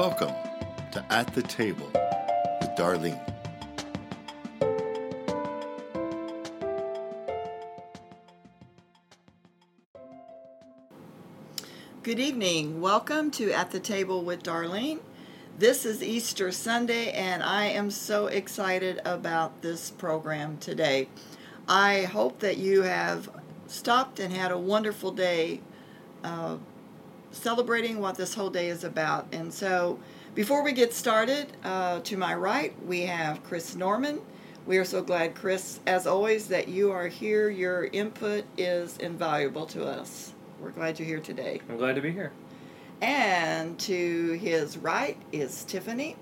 Welcome to At the Table with Darlene. Good evening. Welcome to At the Table with Darlene. This is Easter Sunday, and I am so excited about this program today. I hope that you have stopped and had a wonderful day uh, celebrating what this whole day is about. And so, before we get started, uh, to my right, we have Chris Norman. We are so glad, Chris, as always, that you are here. Your input is invaluable to us. We're glad you're here today. I'm glad to be here. And to his right is Tiffany.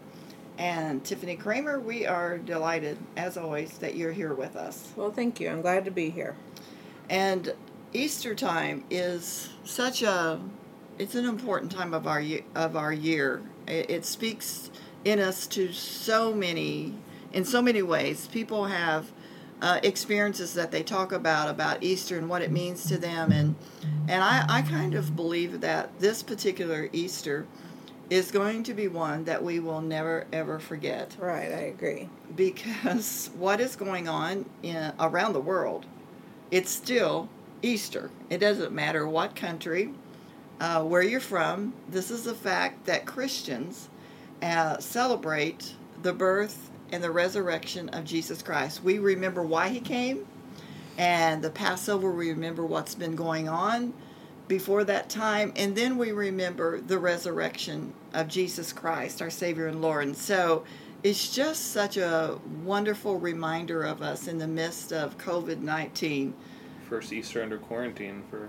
And Tiffany Kramer, we are delighted, as always, that you're here with us. Well, thank you. I'm glad to be here. And Easter time is such a it's an important time of our of our year. It, it speaks in us to so many in so many ways. People have uh, experiences that they talk about about Easter and what it means to them, and and I, I kind of believe that this particular Easter is going to be one that we will never ever forget Right, I agree. because what is going on in, around the world, it's still Easter. It doesn't matter what country, uh, where you're from. This is the fact that Christians uh, celebrate the birth and the resurrection of Jesus Christ. We remember why he came, and the Passover, we remember what's been going on before that time, and then we remember the resurrection of Jesus Christ, our Savior and Lord. And so it's just such a wonderful reminder of us in the midst of COVID 19. First Easter under quarantine for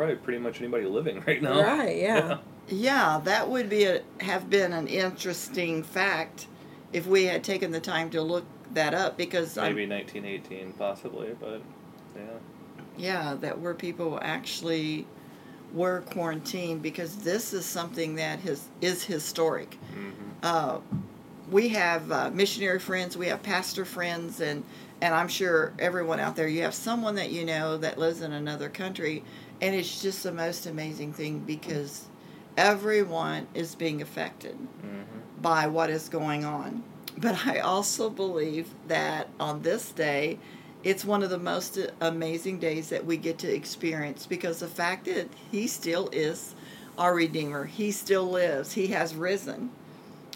probably pretty much anybody living right now. Right, yeah. Yeah, that would be a, have been an interesting fact if we had taken the time to look that up because I'm- Maybe 1918, possibly, but yeah. yeah, that where people actually were quarantined because this is something that his, is historic. hmm Uh, we have uh, missionary friends, we have pastor friends, and and I'm sure everyone out there, you have someone that you know that lives in another country, and it's just the most amazing thing because everyone is being affected hmm by what is going on. But I also believe that on this day, it's one of the most amazing days that we get to experience because the fact that He still is our Redeemer, He still lives, He has risen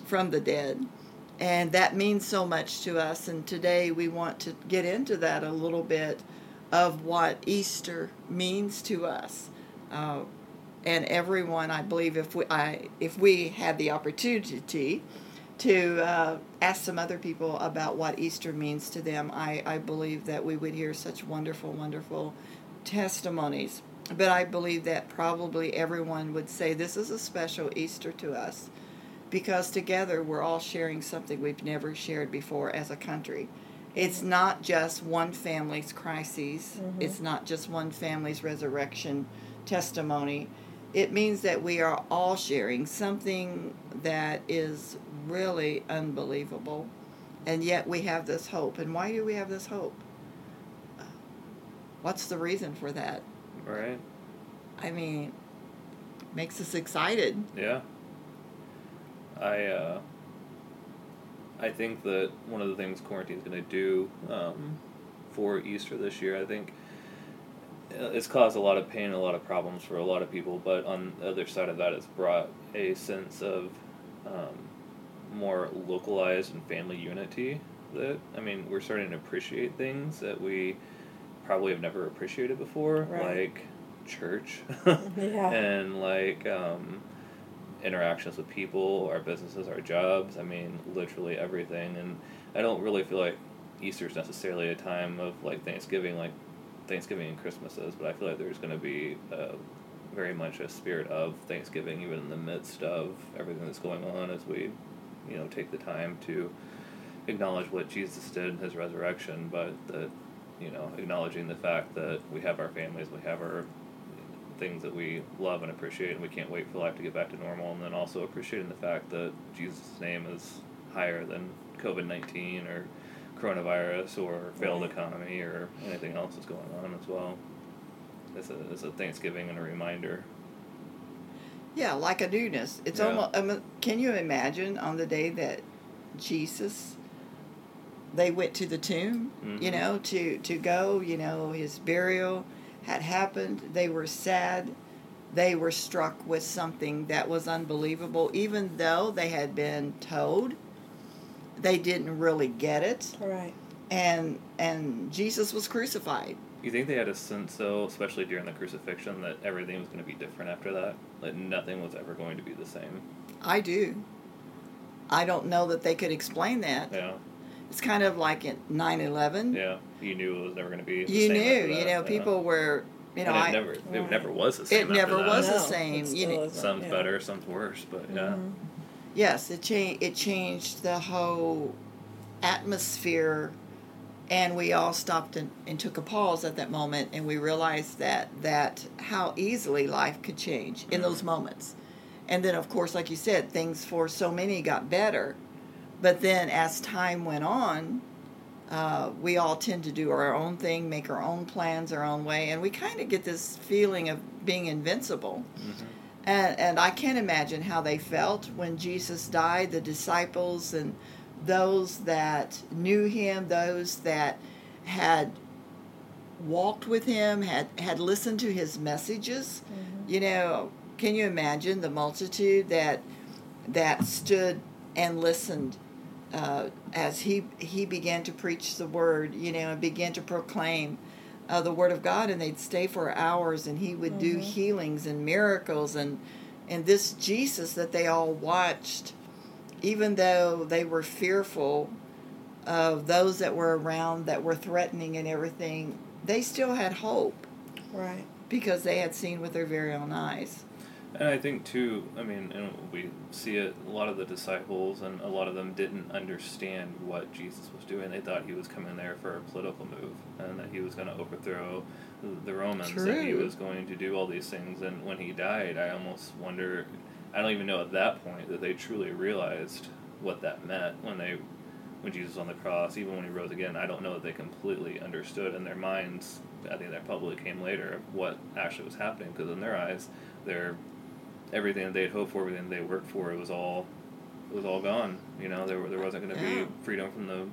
from the dead. And that means so much to us. And today we want to get into that a little bit of what Easter means to us. Uh, and everyone, I believe, if we I, if we had the opportunity to uh, ask some other people about what Easter means to them, I, I believe that we would hear such wonderful, wonderful testimonies. But I believe that probably everyone would say this is a special Easter to us because together we're all sharing something we've never shared before as a country. It's not just one family's crises, mm-hmm. it's not just one family's resurrection testimony. It means that we are all sharing something that is really unbelievable, and yet we have this hope. And why do we have this hope? What's the reason for that? Right? I mean, makes us excited. Yeah. I uh, I think that one of the things quarantine's going to do um, for Easter this year, I think uh, it's caused a lot of pain and a lot of problems for a lot of people. But on the other side of that, it's brought a sense of um, more localized and family unity. That I mean, we're starting to appreciate things that we probably have never appreciated before, Right. like church Yeah. and like um, interactions with people, our businesses, our jobs. I mean, literally everything. And I don't really feel like Easter's necessarily a time of like Thanksgiving, like Thanksgiving and Christmas is, but I feel like there's going to be uh, very much a spirit of Thanksgiving, even in the midst of everything that's going on, as we, you know, take the time to acknowledge what Jesus did in His resurrection, but that, you know, acknowledging the fact that we have our families, we have our things that we love and appreciate, and we can't wait for life to get back to normal. And then also appreciating the fact that Jesus' name is higher than COVID nineteen or coronavirus or failed Right. economy or anything else that's going on as well. It's a it's a Thanksgiving and a reminder. Yeah, like a newness. It's Yeah. almost. Um, can you imagine on the day that Jesus, they went to the tomb, you Mhm. know, to to go, you know, his burial had happened. They were sad. They were struck with something that was unbelievable, even though they had been told. They didn't really get it, Right. and and Jesus was crucified. You think they had a sense, though, especially during the crucifixion, that everything was going to be different after that? That nothing was ever going to be the same? I do. I don't know that they could explain that. Yeah. It's kind of like in 9/11. Yeah. You knew it was never going to be. The you same knew, after you know, yeah. people were, you know, and it I, never, it Right. never was the same. it after never that. was the same, it you know. isn't, Some's yeah. better, some's worse, but yeah. Mhm. yes, it changed. It changed the whole atmosphere, and we all stopped and, and took a pause at that moment, and we realized that that how easily life could change in those moments, and then of course, like you said, things for so many got better, but then as time went on. Uh, we all tend to do our own thing, make our own plans our own way, and we kind of get this feeling of being invincible. Mhm. And, and I can't imagine how they felt when Jesus died, the disciples and those that knew him, those that had walked with him, had, had listened to his messages. You know, can you imagine the multitude that that stood and listened uh, as he he began to preach the word, you know, and began to proclaim uh, the word of God, and they'd stay for hours, and he would do healings and miracles, and and this Jesus that they all watched, even though they were fearful of those that were around that were threatening and everything, they still had hope Right. because they had seen with their very own eyes. And I think too, I mean, and we see it. A lot of the disciples and a lot of them didn't understand what Jesus was doing. They thought he was coming there for a political move, and that he was going to overthrow the Romans. That he was going to do all these things. And when he died, I almost wonder. I don't even know at that point that they truly realized what that meant when they, when Jesus was on the cross, even when he rose again. I don't know that they completely understood in their minds. I think that probably came later what actually was happening because in their eyes, their everything that they'd hoped for, everything they worked for, it was all it was all gone. You know, there there wasn't going to Yeah. be freedom from the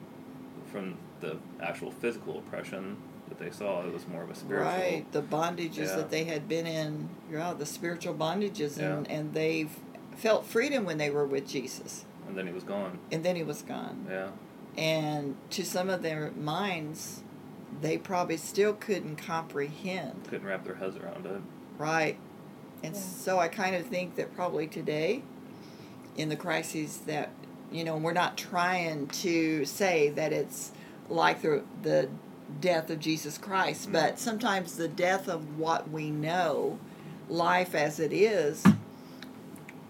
from the actual physical oppression that they saw. It was more of a spiritual. Right, the bondages Yeah. that they had been in, yeah, the spiritual bondages, and, Yeah. and they felt freedom when they were with Jesus, And then he was gone. and then he was gone. Yeah. And to some of their minds, they probably still couldn't comprehend, Couldn't wrap their heads around it. right? And Yeah. so I kind of think that probably today, in the crises that, you know, we're not trying to say that it's like the, the death of Jesus Christ, Mm. but sometimes the death of what we know, life as it is,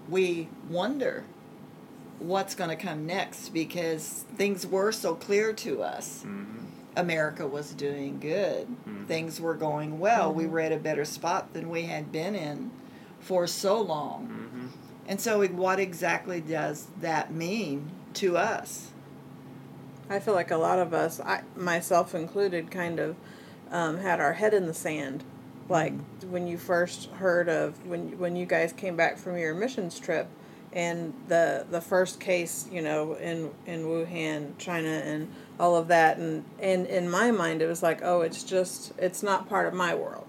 we wonder what's going to come next because things were so clear to us. Mm-hmm. America was doing good. Mhm. Things were going well. We Mhm. were at a better spot than we had been in for so long. Mm-hmm. And so, what exactly does that mean to us? I feel like a lot of us, I myself included, kind of um, had our head in the sand. Like when you first heard of when when you guys came back from your missions trip, and the the first case, you know, in in Wuhan, China, and all of that, and and in my mind, it was like, oh, it's just it's not part of my world.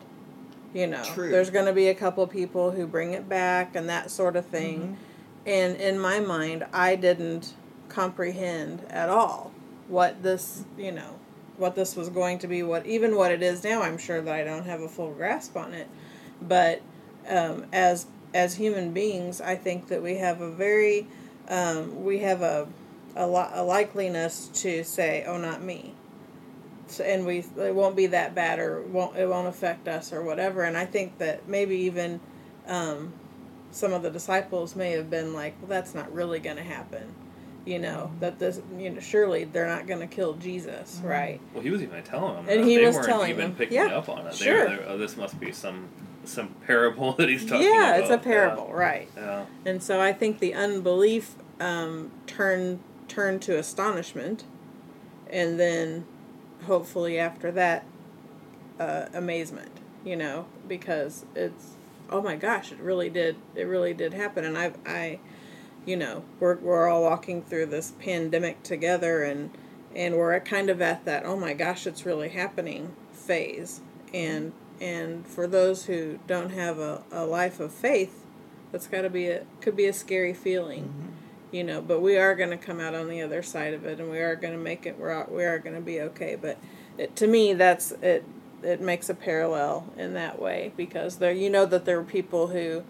You know, True. there's going to be a couple people who bring it back and that sort of thing. And in my mind, I didn't comprehend at all what this, you know, what this was going to be. What even what it is now, I'm sure that I don't have a full grasp on it. But um, as as human beings, I think that we have a very um, we have a a, lo- a likeliness to say, "Oh, not me." So, and we it won't be that bad or it won't it won't affect us or whatever. And I think that maybe even um, some of the disciples may have been like, "Well, that's not really going to happen." You know that this, you know, surely they're not going to kill Jesus, right? Well, he was even telling them, And that. he they was weren't telling even them. picking Yeah, up on it. They sure. were, oh, this must be some some parable that he's talking yeah, about. it's a parable, right? Yeah. And so I think the unbelief um, turned turned to astonishment, and then hopefully after that, uh, amazement. You know, because it's oh my gosh, it really did. It really did happen. And I, I, you know, we're we're all walking through this pandemic together, and and we're kind of at that oh my gosh, it's really happening phase. And and for those who don't have a, a life of faith, that's got to be a could be a scary feeling. Mm-hmm. You know, but we are going to come out on the other side of it, and we are going to make it. We're we are going to be okay. But it, to me, that's it. It makes a parallel in that way because there, you know, that there were people who,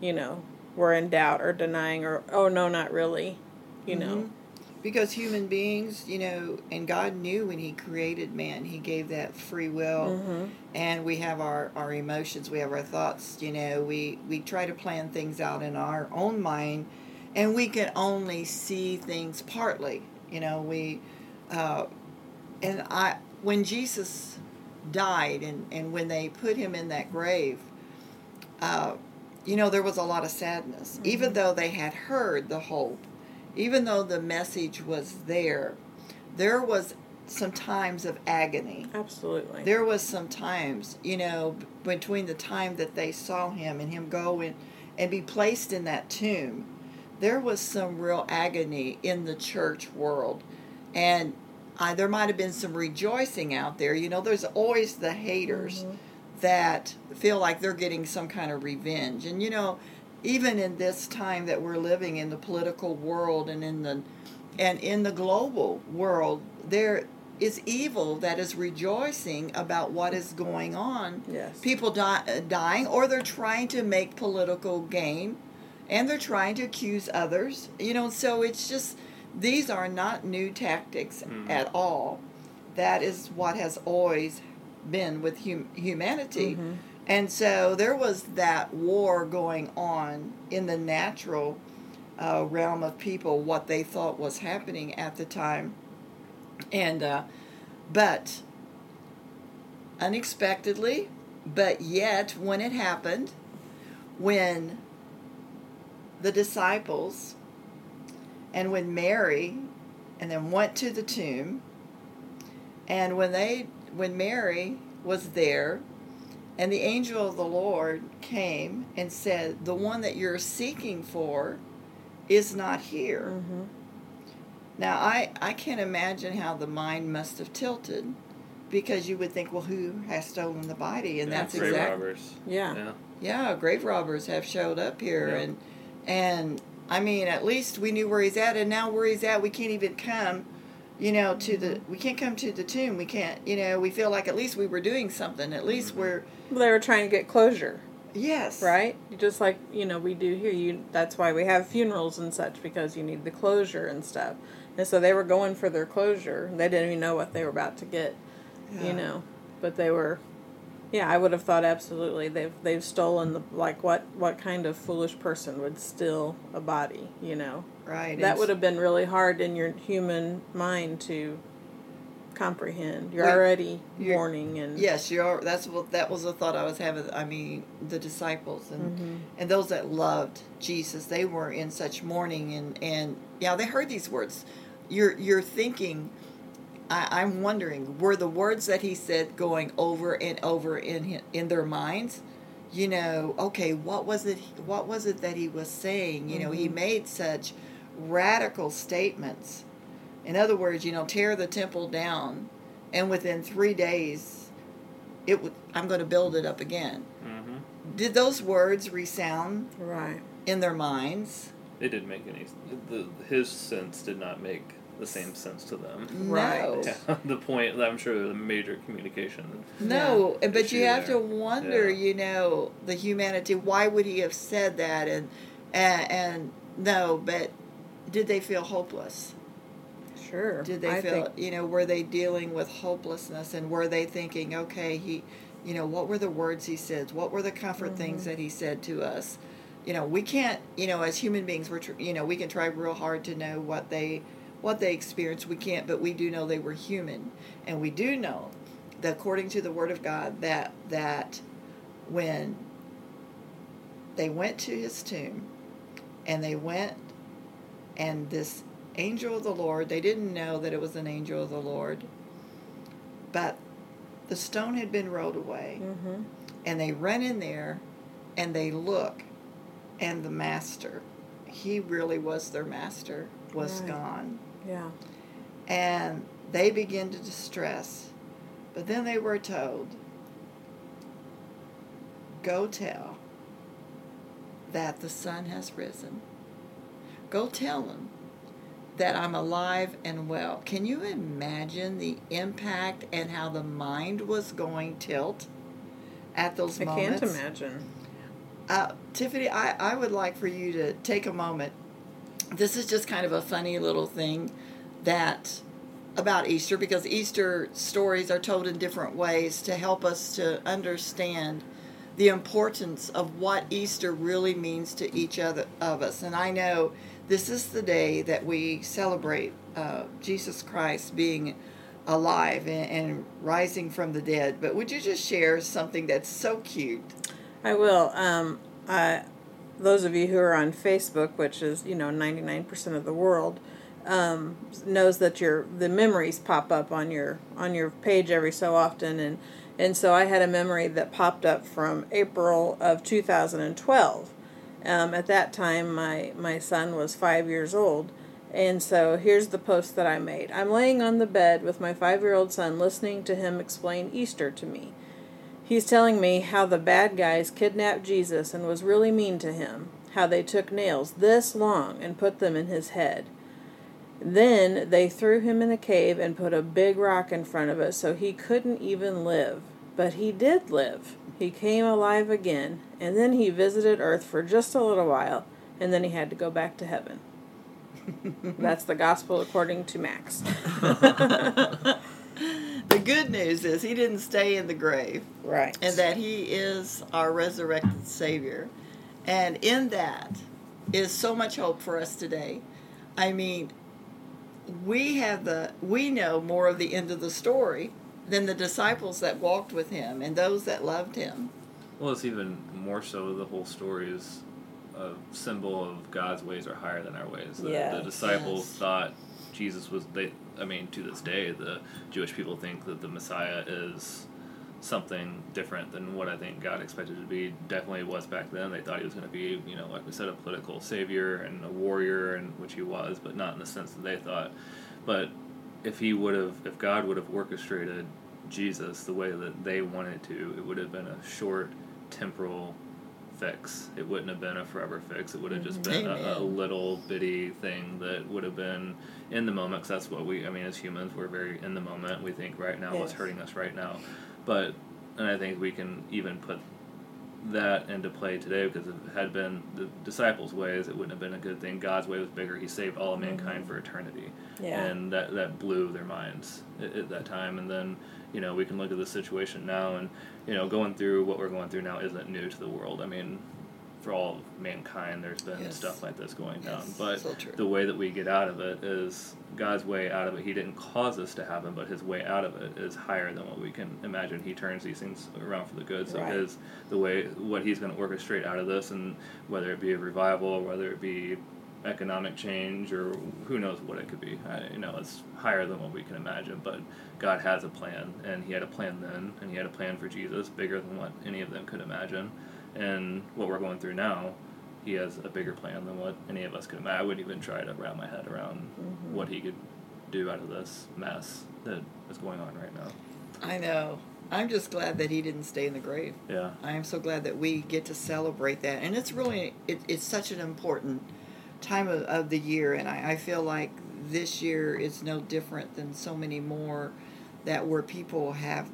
you know, were in doubt or denying or oh no, not really, you know. Mm-hmm. Because human beings, you know, and God knew when He created man, He gave that free will, mm-hmm. and we have our, our emotions, we have our thoughts. You know, we we try to plan things out in our own mind, and we can only see things partly. You know, we, uh, and I when Jesus died, and and when they put him in that grave, uh, you know, there was a lot of sadness, even though they had heard the hope even though the message was there, there was some times of agony. Absolutely. There was some times, you know, between the time that they saw him and him go in and be placed in that tomb, there was some real agony in the church world. And I, there might have been some rejoicing out there. You know, there's always the haters mm-hmm. that feel like they're getting some kind of revenge. And, you know, even in this time that we're living in the political world and in the and in the global world there is evil that is rejoicing about what is going on Yes. people die, dying or they're trying to make political gain and they're trying to accuse others you know so it's just these are not new tactics at all. That is what has always been with hum- humanity. And so there was that war going on in the natural uh, realm of people, what they thought was happening at the time. And, uh, but unexpectedly, but yet when it happened, when the disciples and when Mary and then went to the tomb, and when they, when Mary was there, and the angel of the Lord came and said, The one that you're seeking for is not here. Mm-hmm. Now, I, I can't imagine how the mind must have tilted because you would think, well, who has stolen the body? And Yeah, that's grave exactly. robbers. Yeah. Yeah. Yeah, grave robbers have showed up here. Yeah. And, and I mean, at least we knew where he's at. And now where he's at, we can't even come. You know, to the we can't come to the tomb. We can't. You know, we feel like at least we were doing something. At least mm-hmm. we're Well, they were trying to get closure, yes, right? Just like you know we do here. You that's why we have funerals and such because you need the closure and stuff. And so they were going for their closure. They didn't even know what they were about to get, Yeah. you know. But they were, yeah. I would have thought absolutely they've they've stolen the like what what kind of foolish person would steal a body, you know? right. That would have been really hard in your human mind to comprehend. You're Wait, already you're- mourning and Yes, you're. That's what that was the thought I was having. I mean, the disciples and Mm-hmm. and those that loved Jesus, they were in such mourning and and yeah, they heard these words. You're you're thinking. I, I'm wondering, were the words that he said going over and over in in their minds? You know, okay, what was it? What was it that he was saying? You know, he made such radical statements. In other words, you know, tear the temple down, and within three days, it would. I'm going to build it up again. hmm Did those words resound right. in their minds? It didn't make any. The, his sense did not make the same sense to them. Right. No. Yeah, the point. I'm sure the major communication. No, but you have there. to wonder, Yeah. you know, the humanity. Why would he have said that? And, and and no, but did they feel hopeless? Sure. Did they I feel, think you know, were they dealing with hopelessness? And were they thinking, okay, he, you know, what were the words he said? What were the comfort things mm-hmm. that he said to us? You know, we can't, you know, as human beings, we're, tr- you know, we can try real hard to know what they, what they experienced. We can't, but we do know they were human, and we do know that according to the Word of God, that that when they went to his tomb, and they went, and this angel of the Lord, they didn't know that it was an angel of the Lord, but the stone had been rolled away, Mhm. and they run in there, and they look, and the master, he really was their master, was Right. gone. Yeah. And they begin to distress. But then they were told, Go tell that the Son has risen. Go tell them that I'm alive and well. Can you imagine the impact and how the mind was going tilt at those I moments? I can't imagine. Uh, Tiffany, I, I would like for you to take a moment. This is just kind of a funny little thing that about Easter because Easter stories are told in different ways to help us to understand the importance of what Easter really means to each other of us. And I know this is the day that we celebrate uh, Jesus Christ being alive and, and rising from the dead. But would you just share something that's so cute? I will. Um, I, those of you who are on Facebook, which is you know ninety nine percent of the world, um, knows that your the memories pop up on your on your page every so often, and and so I had a memory that popped up from April of two thousand and twelve. Um, at that time, my my son was five years old. And so here's the post that I made. I'm laying on the bed with my five year old son listening to him explain Easter to me. He's telling me how the bad guys kidnapped Jesus and was really mean to him, how they took nails this long and put them in his head. Then they threw him in a cave and put a big rock in front of it so he couldn't even live. But he did live. He came alive again, and then he visited Earth for just a little while, and then he had to go back to heaven. That's the gospel according to Max. The good news is he didn't stay in the grave. right. and that he is our resurrected savior and in that is so much hope for us today i mean we have the we know more of the end of the story than the disciples that walked with him and those that loved him Well, it's even more so. The whole story is a symbol of God's ways are higher than our ways. The, Yeah. the disciples Yes. thought Jesus was. They, I mean, to this day, the Jewish people think that the Messiah is something different than what I think God expected to be. Definitely was back then. They thought he was going to be, you know, like we said, a political savior and a warrior, and which he was, but not in the sense that they thought. But if he would have, if God would have orchestrated Jesus the way that they wanted to, it would have been a short, temporal fix. It wouldn't have been a forever fix. It would have just been mm-hmm. a, a little bitty thing that would have been in the moment. 'cause that's what we. I mean, as humans, we're very in the moment. We think right now what's hurting us right now, but and I think we can even put that into play today because if it had been the disciples' ways, it wouldn't have been a good thing. God's way was bigger. He saved all of mankind for eternity, Yeah. and that that blew their minds at, at that time. And then you know we can look at the situation now, and you know going through what we're going through now isn't new to the world. I mean, for all of mankind, there's been Yes. stuff like this going down, Yes, but so the way that we get out of it is God's way out of it. He didn't cause this to happen, but His way out of it is higher than what we can imagine. He turns these things around for the good. So Right. His the way what He's going to orchestrate out of this, and whether it be a revival, or whether it be economic change, or who knows what it could be. I, you know, it's higher than what we can imagine. But God has a plan, and He had a plan then, and He had a plan for Jesus, bigger than what any of them could imagine. And what we're going through now, he has a bigger plan than what any of us could imagine. I wouldn't even try to wrap my head around mm-hmm. what he could do out of this mess that is going on right now. i know i'm just glad that he didn't stay in the grave Yeah. I am so glad that we get to celebrate that, and it's really it, it's such an important time of, of the year, and I, I feel like this year is no different than so many more that where people have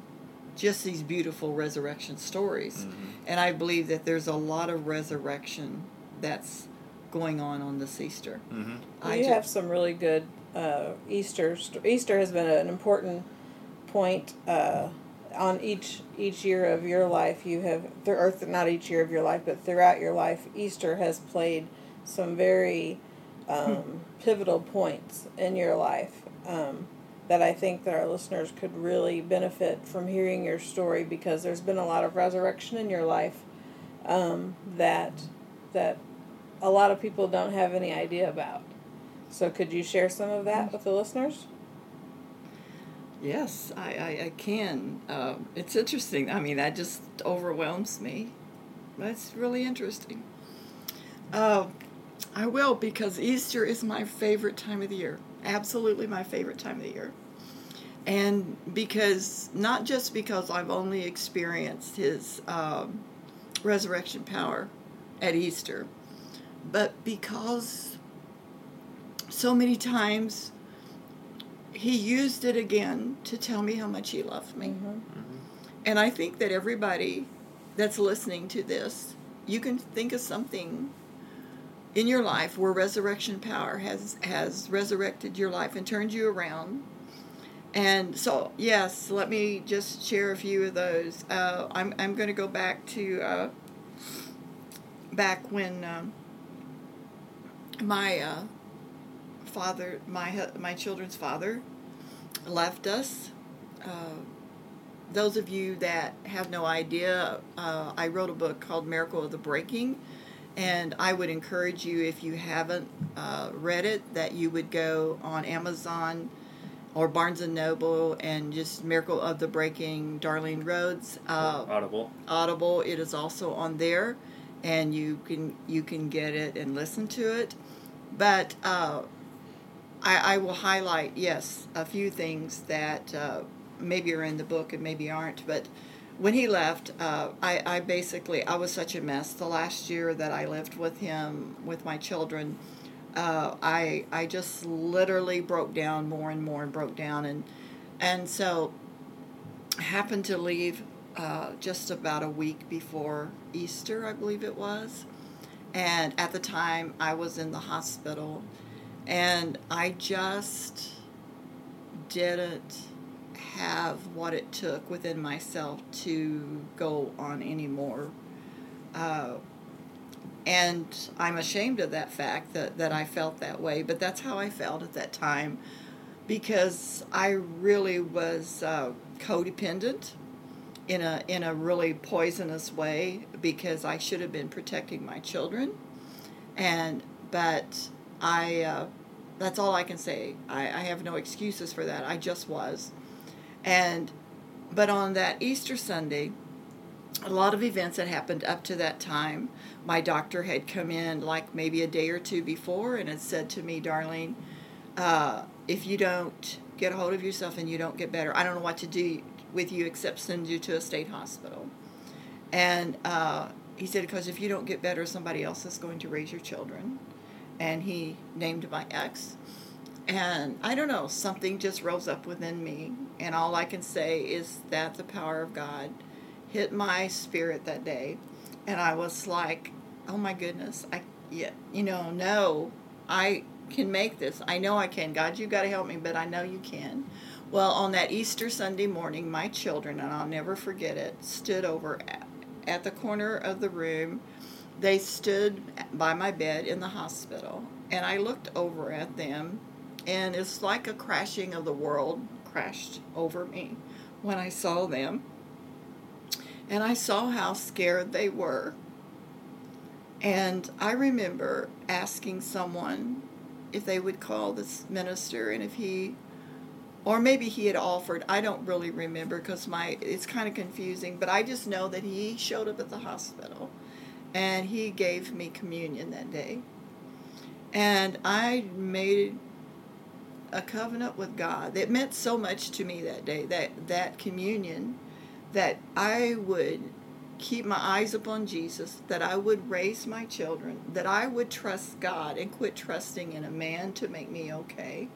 just these beautiful resurrection stories, Mhm. and I believe that there's a lot of resurrection that's going on on this Easter. Mm-hmm. I you ju- have some really good uh, Easter. st- Easter has been an important point uh, on each each year of your life. You have, th- or th- not each year of your life, but throughout your life, Easter has played some very um, pivotal points in your life um, that I think that our listeners could really benefit from hearing your story because there's been a lot of resurrection in your life um, that that a lot of people don't have any idea about. So could you share some of that with the listeners? Yes, I, I, I can. Um, it's interesting. I mean, that just overwhelms me. That's really interesting. Uh, I will because Easter is my favorite time of the year. Absolutely my favorite time of the year. And because, not just because I've only experienced his um, resurrection power at Easter, but because so many times he used it again to tell me how much he loved me. And I think that everybody that's listening to this, you can think of something in your life where resurrection power has has resurrected your life and turned you around. And so, yes, let me just share a few of those. Uh, I'm I'm going to go back to uh, back when um, my uh, father, my my children's father, left us. Uh, those of you that have no idea, uh, I wrote a book called Miracle of the Breaking, and I would encourage you, if you haven't uh, read it, that you would go on Amazon or Barnes and Noble and just Miracle of the Breaking, Darlene Rhodes. Uh, Audible. Audible. It is also on there, and you can you can get it and listen to it. But uh, I, I will highlight yes a few things that uh, maybe are in the book and maybe aren't. But when he left, uh, I, I basically I was such a mess. The last year that I lived with him with my children, uh, I I just literally broke down more and more and broke down and and so happened to leave uh, just about a week before Easter, I believe it was. And at the time, I was in the hospital, and I just didn't have what it took within myself to go on anymore. Uh, and I'm ashamed of that fact that, that I felt that way, but that's how I felt at that time because I really was uh, codependent in a in a really poisonous way because I should have been protecting my children, and but I uh, that's all I can say. I, I have no excuses for that. I just was, and but on that Easter Sunday, a lot of events had happened up to that time. My doctor had come in like maybe a day or two before and had said to me, Darlene, uh, if you don't get a hold of yourself and you don't get better, I don't know what to do with you except send you to a state hospital. And uh, he said, because if you don't get better, somebody else is going to raise your children. And he named my ex. And I don't know, something just rose up within me. And all I can say is that the power of God hit my spirit that day. And I was like, oh my goodness, I, yeah, you know, no, I can make this. I know I can. God, you've got to help me, but I know you can. Well, on that Easter Sunday morning, my children, and I'll never forget it, stood over at, at the corner of the room. They stood by my bed in the hospital, and I looked over at them, and it's like a crashing of the world crashed over me when I saw them. And I saw how scared they were. And I remember asking someone if they would call this minister and if he or maybe he had offered i don't really remember because my it's kind of confusing but i just know that he showed up at the hospital and he gave me communion that day and i made a covenant with god that meant so much to me that day that that communion that i would keep my eyes upon jesus that i would raise my children that i would trust god and quit trusting in a man to make me okay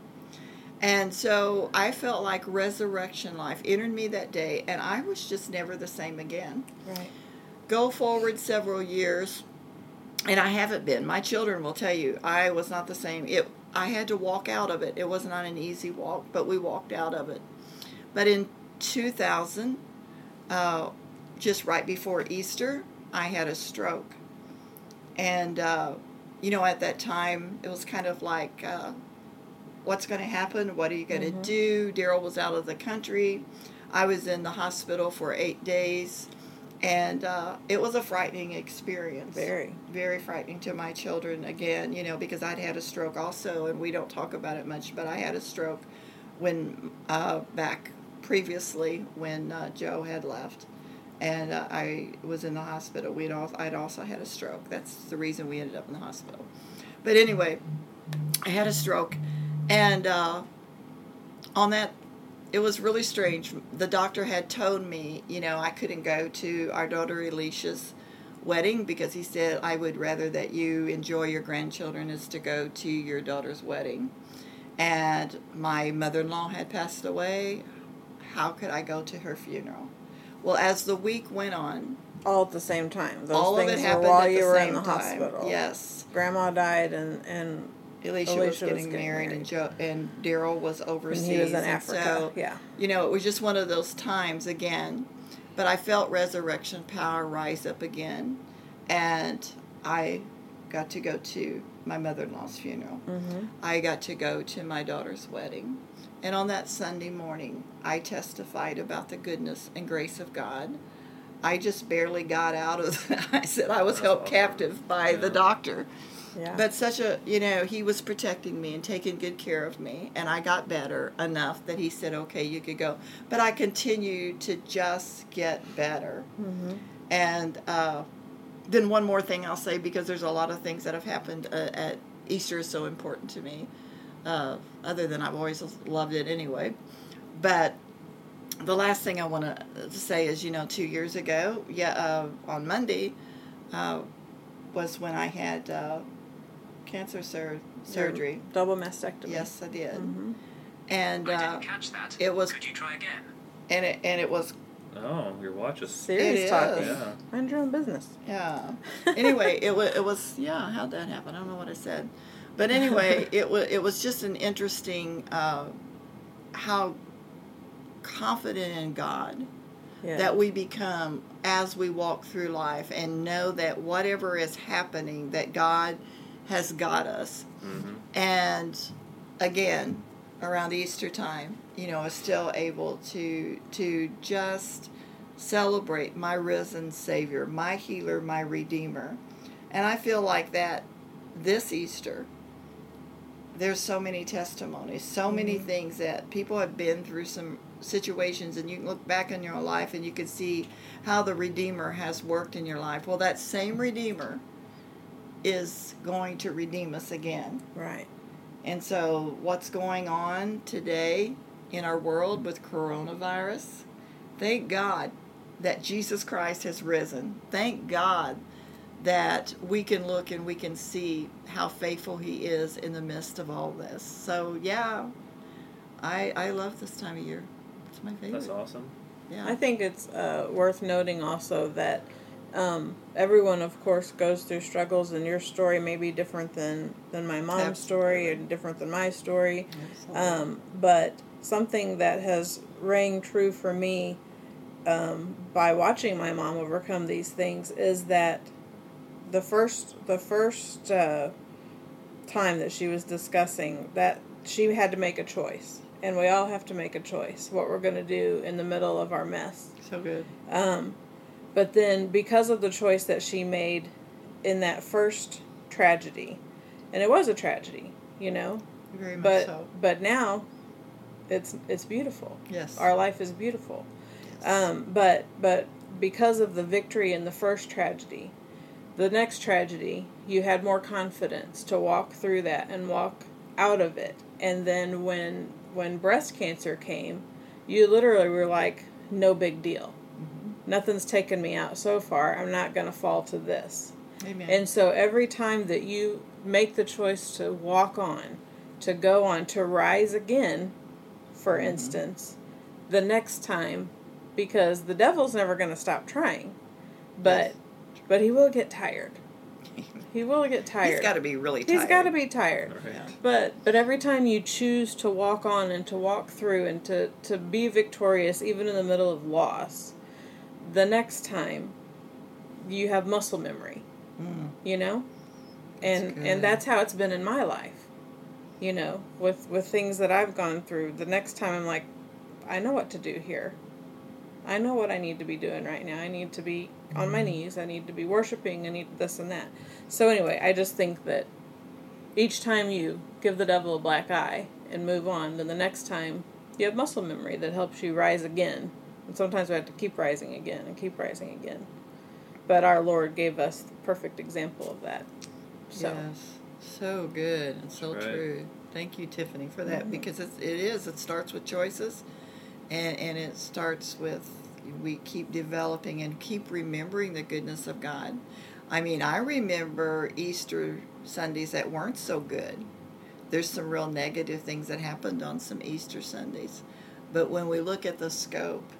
and so I felt like resurrection life entered me that day, and I was just never the same again. Right. Go forward several years, and I haven't been. My children will tell you I was not the same. It I had to walk out of it. It was not an easy walk, but we walked out of it. But in 2000, uh, just right before Easter, I had a stroke, and uh, you know at that time it was kind of like. Uh, what's going to happen? What are you going to Mhm. do? Daryl was out of the country. I was in the hospital for eight days, and uh, it was a frightening experience. Very. very frightening to my children again. You know, because I'd had a stroke also, and we don't talk about it much. But I had a stroke when uh, back previously when uh, Joe had left, and uh, I was in the hospital. We'd also, I'd also had a stroke. That's the reason we ended up in the hospital. But anyway, I had a stroke, and uh, on that, it was really strange. The doctor had told me, you know, I couldn't go to our daughter Alicia's wedding because he said I would rather that you enjoy your grandchildren as to go to your daughter's wedding. And my mother-in-law had passed away. How could I go to her funeral? Well, as the week went on, All at the same time. Those all of things it happened while at you the were in the time. hospital. Yes, Grandma died, and and Alicia, Alicia was was getting getting married, married. and Joe and Daryl was overseas. and he was in Africa. so, yeah. you know, it was just one of those times again. But I felt resurrection power rise up again, and I got to go to my mother-in-law's funeral. Mm-hmm. I got to go to my daughter's wedding. And on that Sunday morning, I testified about the goodness and grace of God. I just barely got out of I said I was held captive by the doctor. Yeah. But such a, you know, he was protecting me and taking good care of me. And I got better enough that he said, okay, you could go. But I continued to just get better. mm-hmm. And uh, then one more thing I'll say because there's a lot of things that have happened uh, at Easter is so important to me. Uh, other than I've always loved it anyway, but the last thing I want to say is, you know, two years ago, yeah, uh, on Monday, uh, was when I had uh, cancer sur- surgery. Double mastectomy. Yes, I did, hmm and I uh, didn't catch that. it was- Could you try again? and it and it was Oh, your watch is. Serious It talking. Yeah. Mind your own business. Yeah. Anyway, it was it was yeah. How'd that happen? I don't know what I said, but anyway, it was it was just an interesting uh, how confident in God Yeah. that we become as we walk through life and know that whatever is happening, that God has got us. Mm-hmm. And again, around Easter time, you know, is still able to to just celebrate my risen Savior, my healer, my Redeemer. And I feel like that this Easter, there's so many testimonies, so many things that people have been through some situations, and you can look back in your life and you can see how the Redeemer has worked in your life. Well, that same Redeemer is going to redeem us again. right. And so, what's going on today in our world with coronavirus? Thank God that Jesus Christ has risen. Thank God that we can look and we can see how faithful He is in the midst of all this. So, yeah, I I love this time of year. It's my favorite. That's awesome. Yeah. I think it's uh, worth noting also that um, everyone, of course, goes through struggles, and your story may be different than, than my mom's story and different than my story. Absolutely. Um, but something that has rang true for me um, by watching my mom overcome these things is that the first the first uh, time that she was discussing that she had to make a choice, and we all have to make a choice what we're going to do in the middle of our mess. so good. Um, but then, because of the choice that she made in that first tragedy, and it was a tragedy, you know, Very much but so. but now, it's it's beautiful. Yes. Our life is beautiful. Yes. Um, but but because of the victory in the first tragedy, the next tragedy, you had more confidence to walk through that and walk out of it. And then when when breast cancer came, you literally were like, no big deal. Nothing's taken me out so far. I'm not going to fall to this. Amen. And so every time that you make the choice to walk on, to go on, to rise again, for Mm-hmm. instance, the next time, because the devil's never going to stop trying, but Yes. but he will get tired. He will get tired. He's got to be really tired. He's got to be tired. Right. But but every time you choose to walk on and to walk through and to, to be victorious even in the middle of loss, the next time you have muscle memory. Mm. You know? And good. and that's how it's been in my life. You know, with with things that I've gone through. The next time I'm like, I know what to do here. I know what I need to be doing right now. I need to be on my knees. I need to be worshiping. I need this and that. So anyway, I just think that each time you give the devil a black eye and move on, then the next time you have muscle memory that helps you rise again And sometimes we have to keep rising again and keep rising again. But our Lord gave us the perfect example of that. So Yes, so good and so right. true. Thank you, Tiffany, for that Mhm. because it's, it is. It starts with choices, and and it starts with we keep developing and keep remembering the goodness of God. I mean, I remember Easter Sundays that weren't so good. There's some real negative things that happened on some Easter Sundays, but when we look at the scope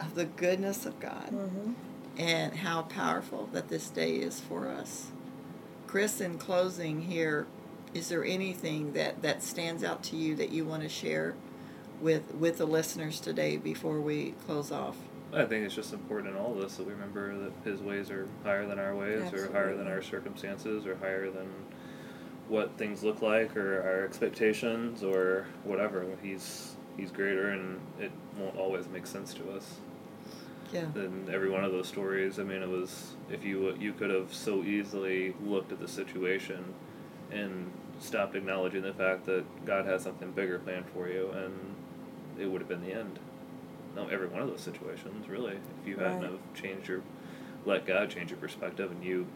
of the goodness of God mhm. and how powerful that this day is for us. Chris, in closing here, is there anything that, that stands out to you that you want to share with with the listeners today before we close off? I think it's just important in all of this that we remember that His ways are higher than our ways, or higher than our circumstances, or higher than what things look like, or our expectations, or whatever. He's He's greater, and it won't always make sense to us. Yeah. In every one of those stories, I mean, it was if you you could have so easily looked at the situation and stopped acknowledging the fact that God has something bigger planned for you, and it would have been the end. No, every one of those situations, really. If you hadn't Right. have changed your, let God change your perspective, and you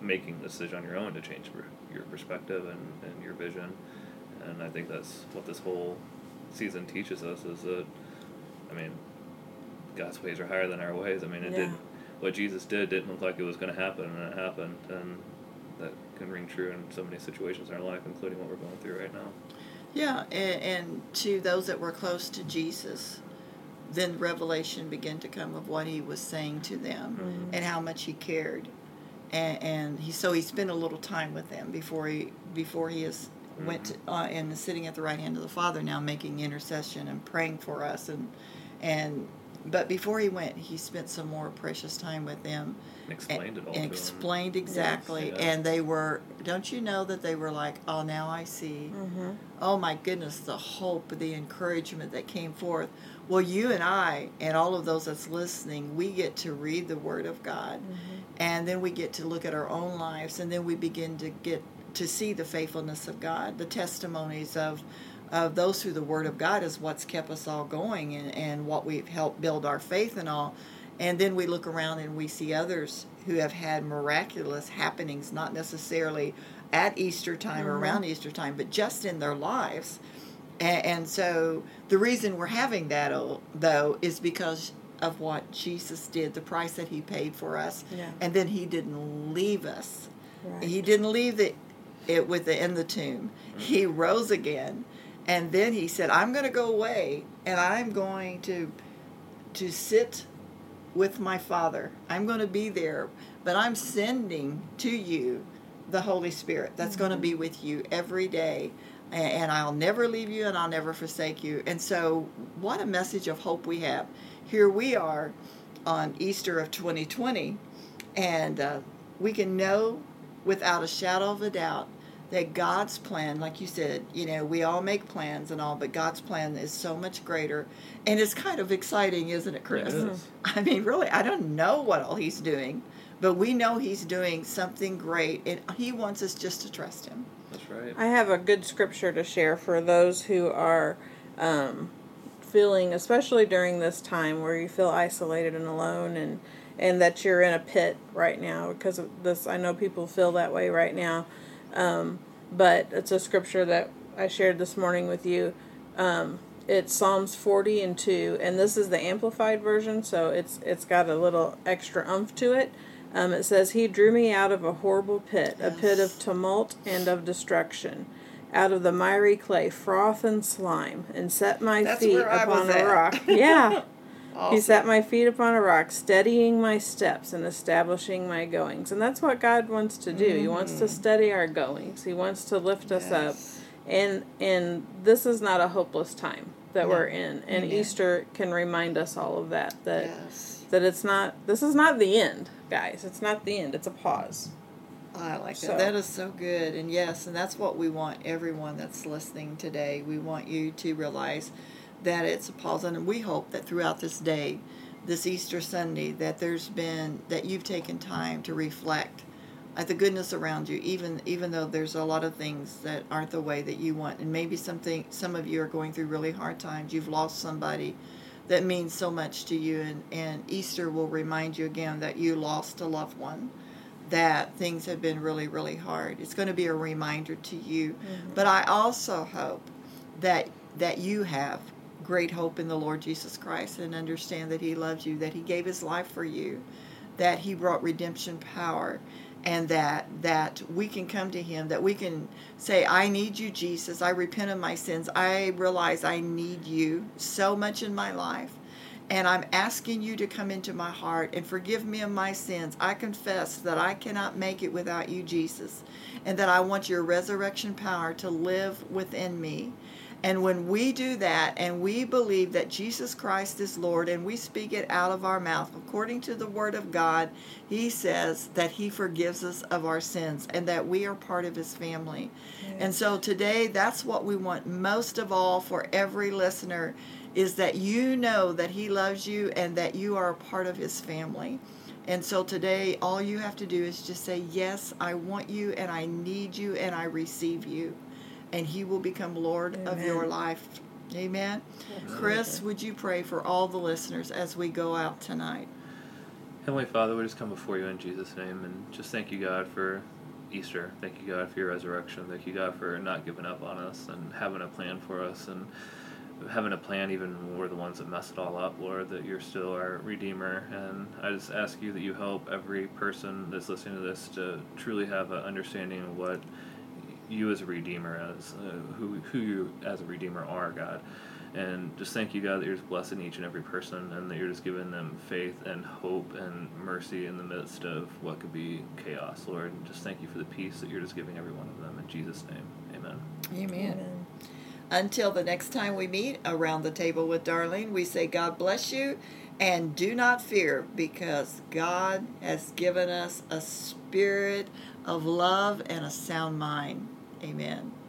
making the decision on your own to change your- your perspective and, and your vision, and I think that's what this whole season teaches us is that, I mean, God's ways are higher than our ways. I mean, it Yeah. did what Jesus did didn't look like it was going to happen, and it happened, and that can ring true in so many situations in our life, including what we're going through right now. Yeah, and, and to those that were close to Jesus, then revelation began to come of what he was saying to them Mhm. and how much he cared, and, and he so he spent a little time with them before he before he is went to, uh, and is sitting at the right hand of the Father now making intercession and praying for us and and but before he went he spent some more precious time with them Explained it all. and to 'em. explained exactly Yes. and they were don't you know that they were like oh now i see Mhm. oh my goodness the hope the encouragement that came forth well you and i and all of those that's listening we get to read the word of god and then we get to look at our own lives and then we begin to get to see the faithfulness of god the testimonies of of those who the word of god is what's kept us all going and, and what we've helped build our faith and all. And then we look around and we see others who have had miraculous happenings not necessarily at easter time or Mhm. around easter time but just in their lives. And, and so the reason we're having that oh, though is because of what jesus did the price that he paid for us. Yeah. and then he didn't leave us. Right. he didn't leave the, it with the in the tomb. He rose again and then he said i'm going to go away and i'm going to to sit with my father. I'm going to be there but i'm sending to you the holy spirit that's going to be with you every day and i'll never leave you and i'll never forsake you. And so what a message of hope we have. Here we are on easter of 2020 and uh, we can know without a shadow of a doubt that God's plan, like you said, you know, we all make plans and all, but God's plan is so much greater. And it's kind of exciting, isn't it, Chris? It is. I mean, really, I don't know what all He's doing, but we know He's doing something great, and He wants us just to trust Him. That's right. I have a good scripture to share for those who are um, feeling, especially during this time where you feel isolated and alone, and and that you're in a pit right now because of this. I know people feel that way right now, um, but it's a scripture that I shared this morning with you. Um, it's Psalms 40 and 2, and this is the amplified version, so it's it's got a little extra umph to it. Um, it says, He drew me out of a horrible pit, a pit of tumult and of destruction, out of the miry clay, froth and slime, and set my That's feet upon a at. rock. Yeah. He Awesome. set my feet upon a rock, steadying my steps and establishing my goings. And that's what God wants to do. He wants to mm. steady our goings. He wants to lift us up. And and this is not a hopeless time that No. we're in. And Amen. Easter can remind us all of that. That Yes. that it's not this is not the end, guys. It's not the end. It's a pause. Oh, I like that. So- That is so good. And yes, and that's what we want everyone that's listening today. We want you to realize that it's a pause. And we hope that throughout this day, this Easter Sunday, that there's been, that you've taken time to reflect at the goodness around you, even even though there's a lot of things that aren't the way that you want. And maybe something, some of you are going through really hard times. You've lost somebody that means so much to you. And, and Easter will remind you again that you lost a loved one, that things have been really, really hard. It's going to be a reminder to you. Mm-hmm. But I also hope that that you have great hope in the Lord Jesus Christ and understand that He loves you, that He gave His life for you, that He brought redemption power, and that that we can come to Him, that we can say, "I need you, Jesus. I repent of my sins. I realize I need you so much in my life." And I'm asking you to come into my heart and forgive me of my sins. I confess that I cannot make it without you, Jesus, and that I want your resurrection power to live within me. And when we do that and we believe that Jesus Christ is Lord and we speak it out of our mouth, according to the Word of God, He says that He forgives us of our sins and that we are part of His family. And so today, that's what we want most of all for every listener is that you know that He loves you and that you are a part of His family. And so today, all you have to do is just say, Yes, I want you and I need you and I receive you and he will become Lord of your life. Amen. Chris, would you pray for all the listeners as we go out tonight? Heavenly Father, we just come before you in Jesus' name and just thank you, God, for Easter. Thank you, God, for your resurrection. Thank you, God, for not giving up on us and having a plan for us and having a plan even when we're the ones that mess it all up, Lord, that you're still our Redeemer. And I just ask you that you help every person that's listening to this to truly have an understanding of what you as a Redeemer, as uh, who, who you as a Redeemer are, God. And just thank you, God, that you're just blessing each and every person and that you're just giving them faith and hope and mercy in the midst of what could be chaos, Lord. And just thank you for the peace that you're just giving every one of them. In Jesus' name, amen. Amen. Amen. Until the next time we meet around the table with Darlene, we say God bless you and do not fear because God has given us a spirit of love and a sound mind. Amen.